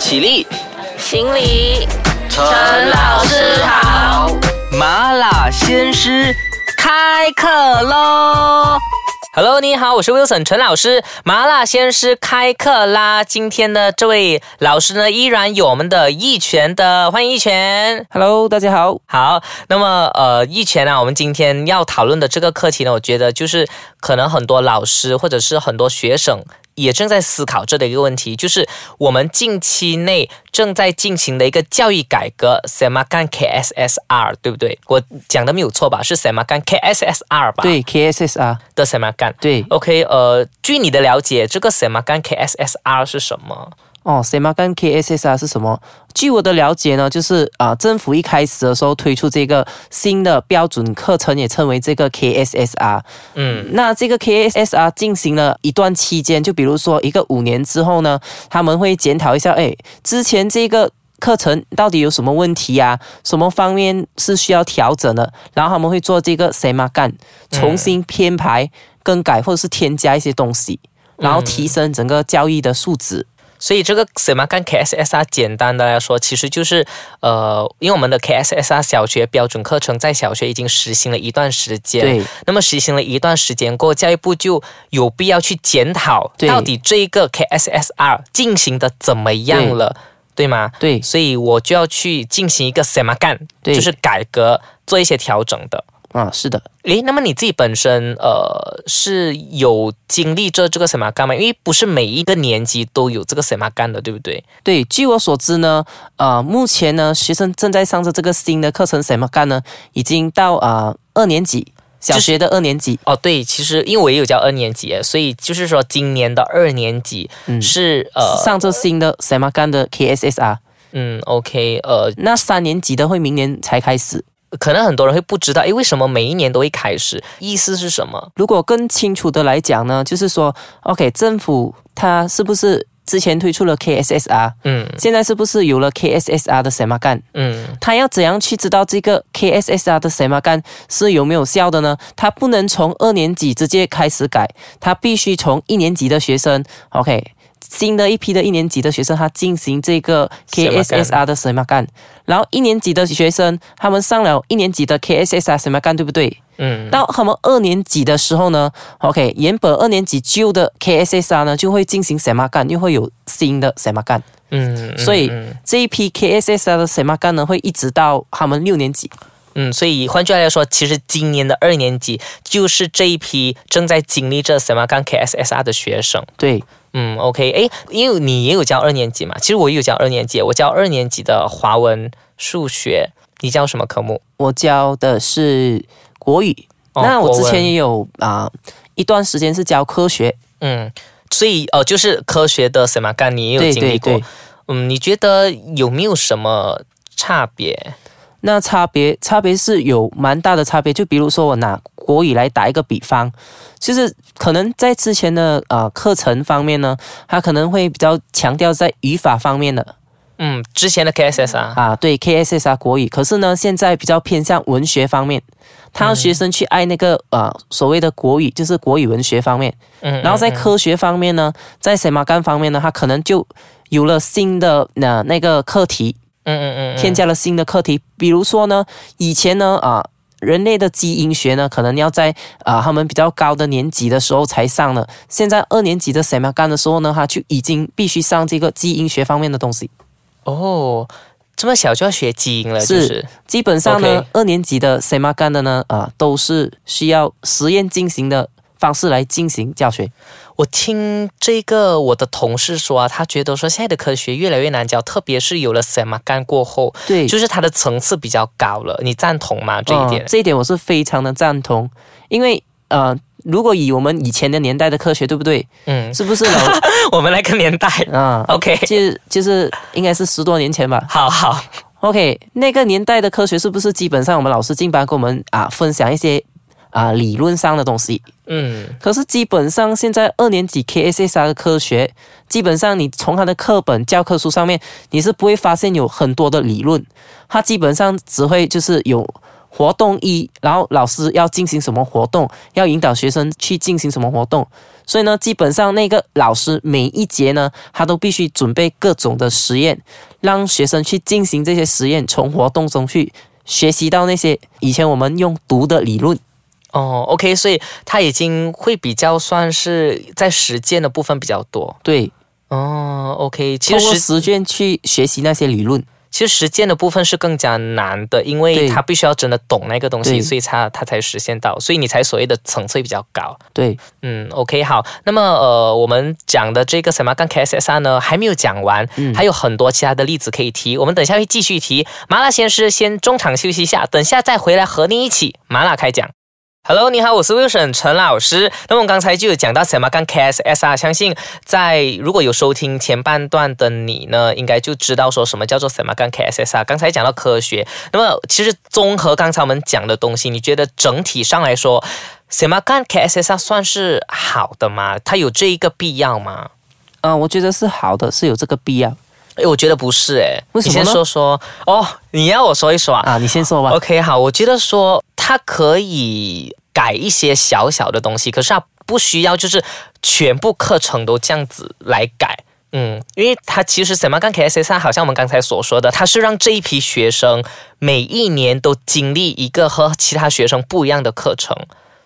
起立，行礼，陈老师好。麻辣鲜师开课喽！Hello，你好，我是 Wilson 陈老师。麻辣鲜师开课啦！今天的这位老师呢，依然有我们的一拳的，欢迎一拳。Hello，大家好。好，那么呃，一拳啊，我们今天要讨论的这个课题呢，我觉得就是可能很多老师或者是很多学生也正在思考这的一个问题，就是我们近期内正在进行的一个教育改革 s e m a g a n KSSR，对不对？我讲的没有错吧？是 s e m a g a n KSSR 吧？对，KSSR，的 s e m a g a n 对，OK，呃，据你的了解，这个 s e m a g a n KSSR 是什么？哦 s e m a g a n KSSR 是什么？据我的了解呢，就是啊、政府一开始的时候推出这个新的标准课程，也称为这个 KSSR。嗯那这个 KSSR 进行了一段期间，就比如说一个五年之后呢，他们会检讨一下，哎，之前这个。课程到底有什么问题呀、什么方面是需要调整的？然后他们会做这个 s e m a g a n 重新编排、更改或者是添加一些东西，然后提升整个教育的素质。所以这个 s e m a g a n KSSR 简单的来说，其实就是呃，因为我们的 KSSR 小学标准课程在小学已经实行了一段时间，对，那么实行了一段时间过后，教育部就有必要去检讨，对。到底这一个 KSSR 进行的怎么样了，对。吗？对。所以我就要去进行一个 s e m a g a n 就是改革，做一些调整的。啊，是的，诶，那么你自己本身呃是有经历这这个 s e g a n 吗？因为不是每一个年级都有这个 s e g a n 的，对不对？对。据我所知呢，呃，目前呢，学生正在上着这个新的课程 s e g a n 呢，已经到啊、二年级，小学的二年级。哦，对，其实因为我也有教二年级，所以就是说今年的二年级嗯是、呃上这新的 s e m a g a n 的 KSSR，嗯 OK 呃，那三年级的会明年才开始。可能很多人会不知道，诶，为什么每一年都会开始？意思是什么？如果更清楚的来讲呢，就是说，OK，政府它是不是之前推出了 KSSR，嗯现在是不是有了 KSSR 的 e g a n 嗯他要怎样去知道这个 KSSR 的 e g a n 是有没有效的呢？他不能从二年级直接开始改，他必须从一年级的学生，OK，新的一批的一年级的学生，他进行这个 KSSR 的 s e m a g a n 然后一年级的学生，他们上了一年级的 KSSR s e m a g a n 对不对？嗯到他们二年级的时候呢，OK，原本二年级旧的 KSSR 呢就会进行 s e m a g a n 又会有新的 s e m a g a n 嗯，所以嗯这一批 KSSR 的 s e m a g a n 呢会一直到他们六年级。嗯，所以换句话来说，其实今年的二年级就是这一批正在经历这 s e m a g a n KSSR 的学生。对，嗯，OK，诶，因为你也有教二年级嘛，其实我也有教二年级，我教二年级的华文、数学。你教什么科目？我教的是国语。哦那我之前也有啊、一段时间是教科学。嗯，所以哦，就是科学的 e g a n 你也有经历过。对对。嗯，你觉得有没有什么差别？那差别差别是有蛮大的差别，就比如说我拿国语来打一个比方，就是可能在之前的呃课程方面呢，他可能会比较强调在语法方面的嗯，之前的 KSS 啊，啊，对 KSS 啊国语，可是呢现在比较偏向文学方面，他让学生去爱那个呃所谓的国语，就是国语文学方面，嗯，然后在嗯科学方面呢，在 e g a n 方面呢，他可能就有了新的呃那个课题，嗯嗯嗯嗯，添加了新的课题，比如说呢，以前呢啊。人类的基因学呢，可能要在啊、他们比较高的年级的时候才上呢。现在二年级的 s e m a g a n 的时候呢，他就已经必须上这个基因学方面的东西。哦，这么小就要学基因了，就是是基本上呢二年级的 s e m a g a n 的呢，啊、都是需要实验进行的方式来进行教学。我听这个我的同事说啊，他觉得说现在的科学越来越难教，特别是有了 s e m a g a n 过后，对，就是它的层次比较高了。你赞同吗？这一点嗯？这一点我是非常的赞同，因为呃，如果以我们以前的年代的科学，对不对？嗯，是不是老 我们那个年代啊？，OK，就是就是应该是十多年前吧。好好，OK，那个年代的科学是不是基本上我们老师进班跟我们啊分享一些啊理论上的东西？嗯可是基本上现在二年级 KSSR 的科学，基本上你从他的课本教科书上面，你是不会发现有很多的理论，他基本上只会就是有活动一，然后老师要进行什么活动，要引导学生去进行什么活动。所以呢，基本上那个老师每一节呢，他都必须准备各种的实验，让学生去进行这些实验，从活动中去学习到那些以前我们用读的理论。哦，OK，所以他已经会比较算是在实践的部分比较多。对，哦，OK，其实实实践去学习那些理论。其实实践的部分是更加难的，因为对他必须要真的懂那个东西，所以他他才实现到，所以你才所谓的层次比较高。对，嗯，OK，好。那么呃，我们讲的这个什么干 KSSR 呢，还没有讲完，嗯还有很多其他的例子可以提。我们等下会继续提。麻辣先师先中场休息一下，等下再回来和你一起麻辣开讲。Hello，你好，我是 Wilson 陈老师。那么刚才就有讲到什么干 KSSR，相信在如果有收听前半段的你呢，应该就知道说什么叫做什么干 KSSR。刚才讲到科学，那么其实综合刚才我们讲的东西，你觉得整体上来说，什么干 KSSR 算是好的吗？它有这一个必要吗？啊、我觉得是好的，是有这个必要哎我觉得不是哎，你先为什么呢说说哦，你要我说一说啊？啊。你先说吧。OK，好，我觉得说它可以改一些小小的东西，可是它不需要就是全部课程都这样子来改。嗯，因为它其实什么干 KSS 好像我们刚才所说的，它是让这一批学生每一年都经历一个和其他学生不一样的课程，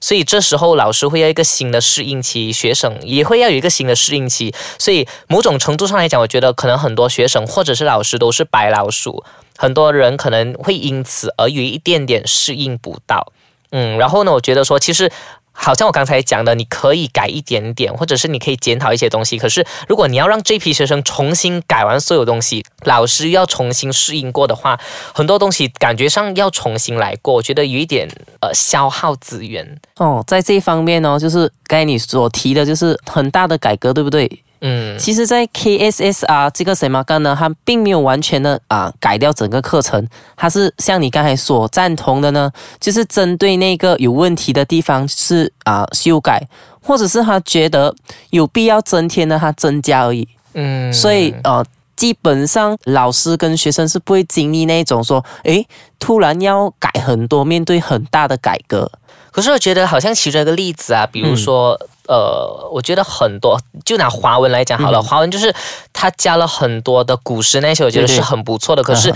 所以这时候老师会要一个新的适应期，学生也会要有一个新的适应期，所以某种程度上来讲，我觉得可能很多学生或者是老师都是白老鼠，很多人可能会因此而有一点点适应不到。嗯，然后呢，我觉得说其实。好像我刚才讲的，你可以改一点点，或者是你可以检讨一些东西。可是，如果你要让这批学生重新改完所有东西，老师要重新适应过的话，很多东西感觉上要重新来过，我觉得有一点呃消耗资源。哦，在这一方面呢，就是该你所提的，就是很大的改革，对不对？嗯其实，在 KSSR 这个什么干呢，它并没有完全的啊改掉整个课程，它是像你刚才所赞同的呢，就是针对那个有问题的地方是啊修改，或者是他觉得有必要增添的，它增加而已。嗯，所以呃，基本上老师跟学生是不会经历那种说，诶，突然要改很多，面对很大的改革。可是我觉得好像其中一个例子啊，比如说，呃，我觉得很多，就拿华文来讲好了，嗯华文就是它加了很多的古诗那些，我觉得是很不错的。可是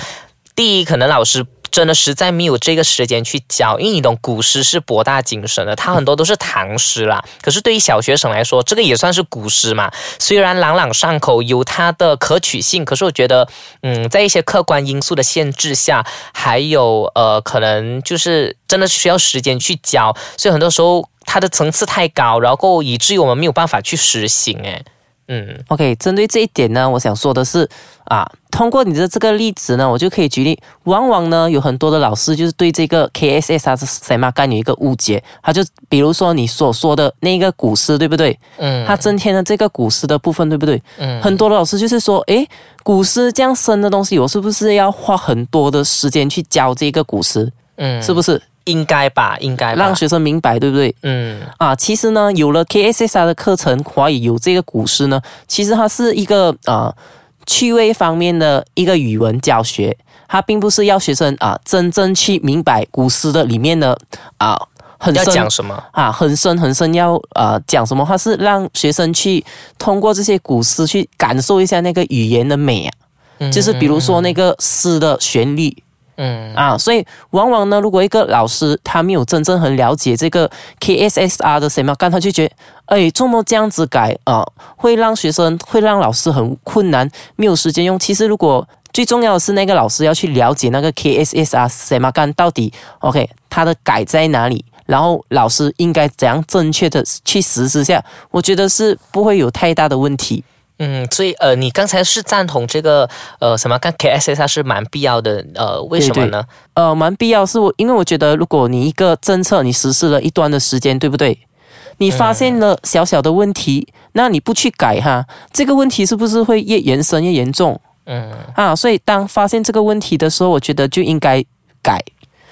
第一，可能老师。真的实在没有这个时间去教，因为你懂古诗是博大精深的，它很多都是唐诗啦。可是对于小学生来说，这个也算是古诗嘛。虽然朗朗上口，有它的可取性，可是我觉得，嗯，在一些客观因素的限制下，还有呃，可能就是真的需要时间去教，所以很多时候它的层次太高，然后以至于我们没有办法去实行。诶，嗯 OK，针对这一点呢，我想说的是啊，通过你的这个例子呢，我就可以举例，往往呢有很多的老师就是对这个 KSS 是什么干有一个误解，他就比如说你所说的那个古诗，对不对？嗯，他增添了这个古诗的部分，对不对？嗯很多的老师就是说，诶，古诗这样深的东西，我是不是要花很多的时间去教这个古诗？嗯是不是应该吧？应该吧让学生明白，对不对？嗯啊，其实呢，有了 KSSR 的课程，华语有这个古诗呢，其实它是一个啊、趣味方面的一个语文教学，它并不是要学生啊真正去明白古诗的里面的啊很要深讲什么？啊很深很深要呃讲什么，它是让学生去通过这些古诗去感受一下那个语言的美啊，就是比如说那个诗的旋律。嗯啊，所以往往呢，如果一个老师他没有真正很了解这个 KSSR 的什么干，他就觉得，哎，这么这样子改啊，会让学生会让老师很困难，没有时间用。其实如果最重要的是那个老师要去了解那个 KSSR 什么干到底 OK 它的改在哪里，然后老师应该怎样正确的去实施下，我觉得是不会有太大的问题。嗯，所以呃，你刚才是赞同这个呃什么看 KSS 它是蛮必要的，呃，为什么呢？呃，蛮必要，是我因为我觉得，如果你一个政策你实施了一段的时间，对不对？你发现了小小的问题，那你不去改哈，这个问题是不是会越延伸越严重嗯啊？所以当发现这个问题的时候，我觉得就应该改。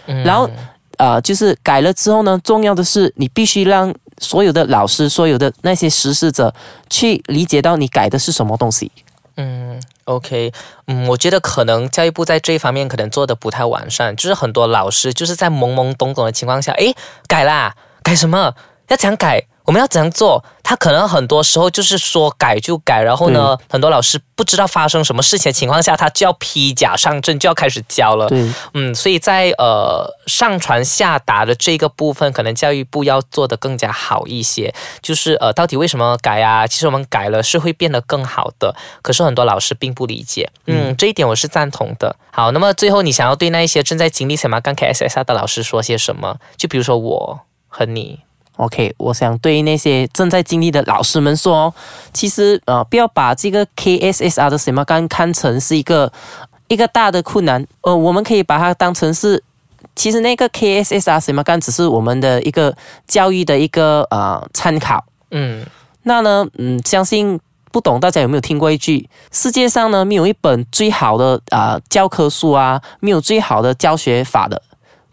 嗯然后呃，就是改了之后呢，重要的是你必须让所有的老师、所有的那些实施者去理解到你改的是什么东西。嗯，OK，嗯，我觉得可能教育部在这一方面可能做的不太完善，就是很多老师就是在懵懵懂懂的情况下，诶，改啦，改什么？要讲改？我们要怎样做？他可能很多时候就是说改就改，然后呢，很多老师不知道发生什么事情的情况下，他就要披甲上阵，就要开始教了。对，嗯，所以在呃上传下达的这个部分，可能教育部要做的更加好一些。就是呃，到底为什么改啊？其实我们改了是会变得更好的，可是很多老师并不理解。嗯，这一点我是赞同的。好，那么最后你想要对那一些正在经历什么干 KSSR 的老师说些什么？就比如说我和你。OK，我想对那些正在经历的老师们说，其实呃，不要把这个 KSSR 的什么干看成是一个一个大的困难，呃，我们可以把它当成是，其实那个 KSSR 什么干只是我们的一个教育的一个呃参考。嗯，那呢，嗯，相信不懂大家有没有听过一句，世界上呢没有一本最好的啊教科书啊，没有最好的教学法的。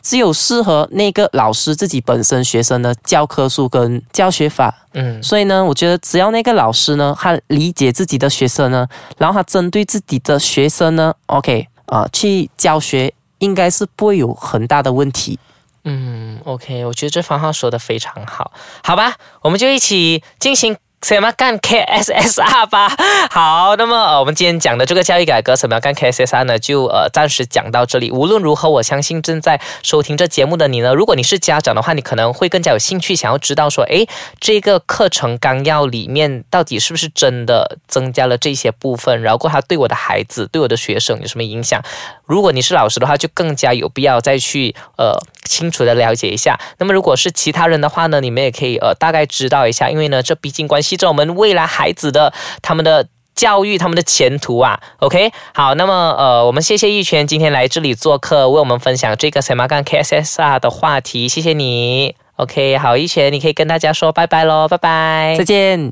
只有适合那个老师自己本身学生的教科书跟教学法，嗯，所以呢，我觉得只要那个老师呢，他理解自己的学生呢，然后他针对自己的学生呢，OK 啊，去教学，应该是不会有很大的问题。嗯，OK，我觉得这番话说的非常好，好吧，我们就一起进行。什么干 KSSR 吧？好，那么呃，我们今天讲的这个教育改革，什么干 KSSR 呢？就呃暂时讲到这里。无论如何，我相信正在收听这节目的你呢，如果你是家长的话，你可能会更加有兴趣，想要知道说，诶，这个课程纲要里面到底是不是真的增加了这些部分，然后它对我的孩子、对我的学生有什么影响？如果你是老师的话，就更加有必要再去呃清楚的了解一下。那么如果是其他人的话呢，你们也可以呃大概知道一下，因为呢，这毕竟关系。着我们未来孩子的他们的教育，他们的前途啊，OK，好，那么呃，我们谢谢玉泉今天来这里做客，为我们分享这个什么干 KSSR 的话题，谢谢你，OK，好，玉泉，你可以跟大家说拜拜喽，拜拜，再见。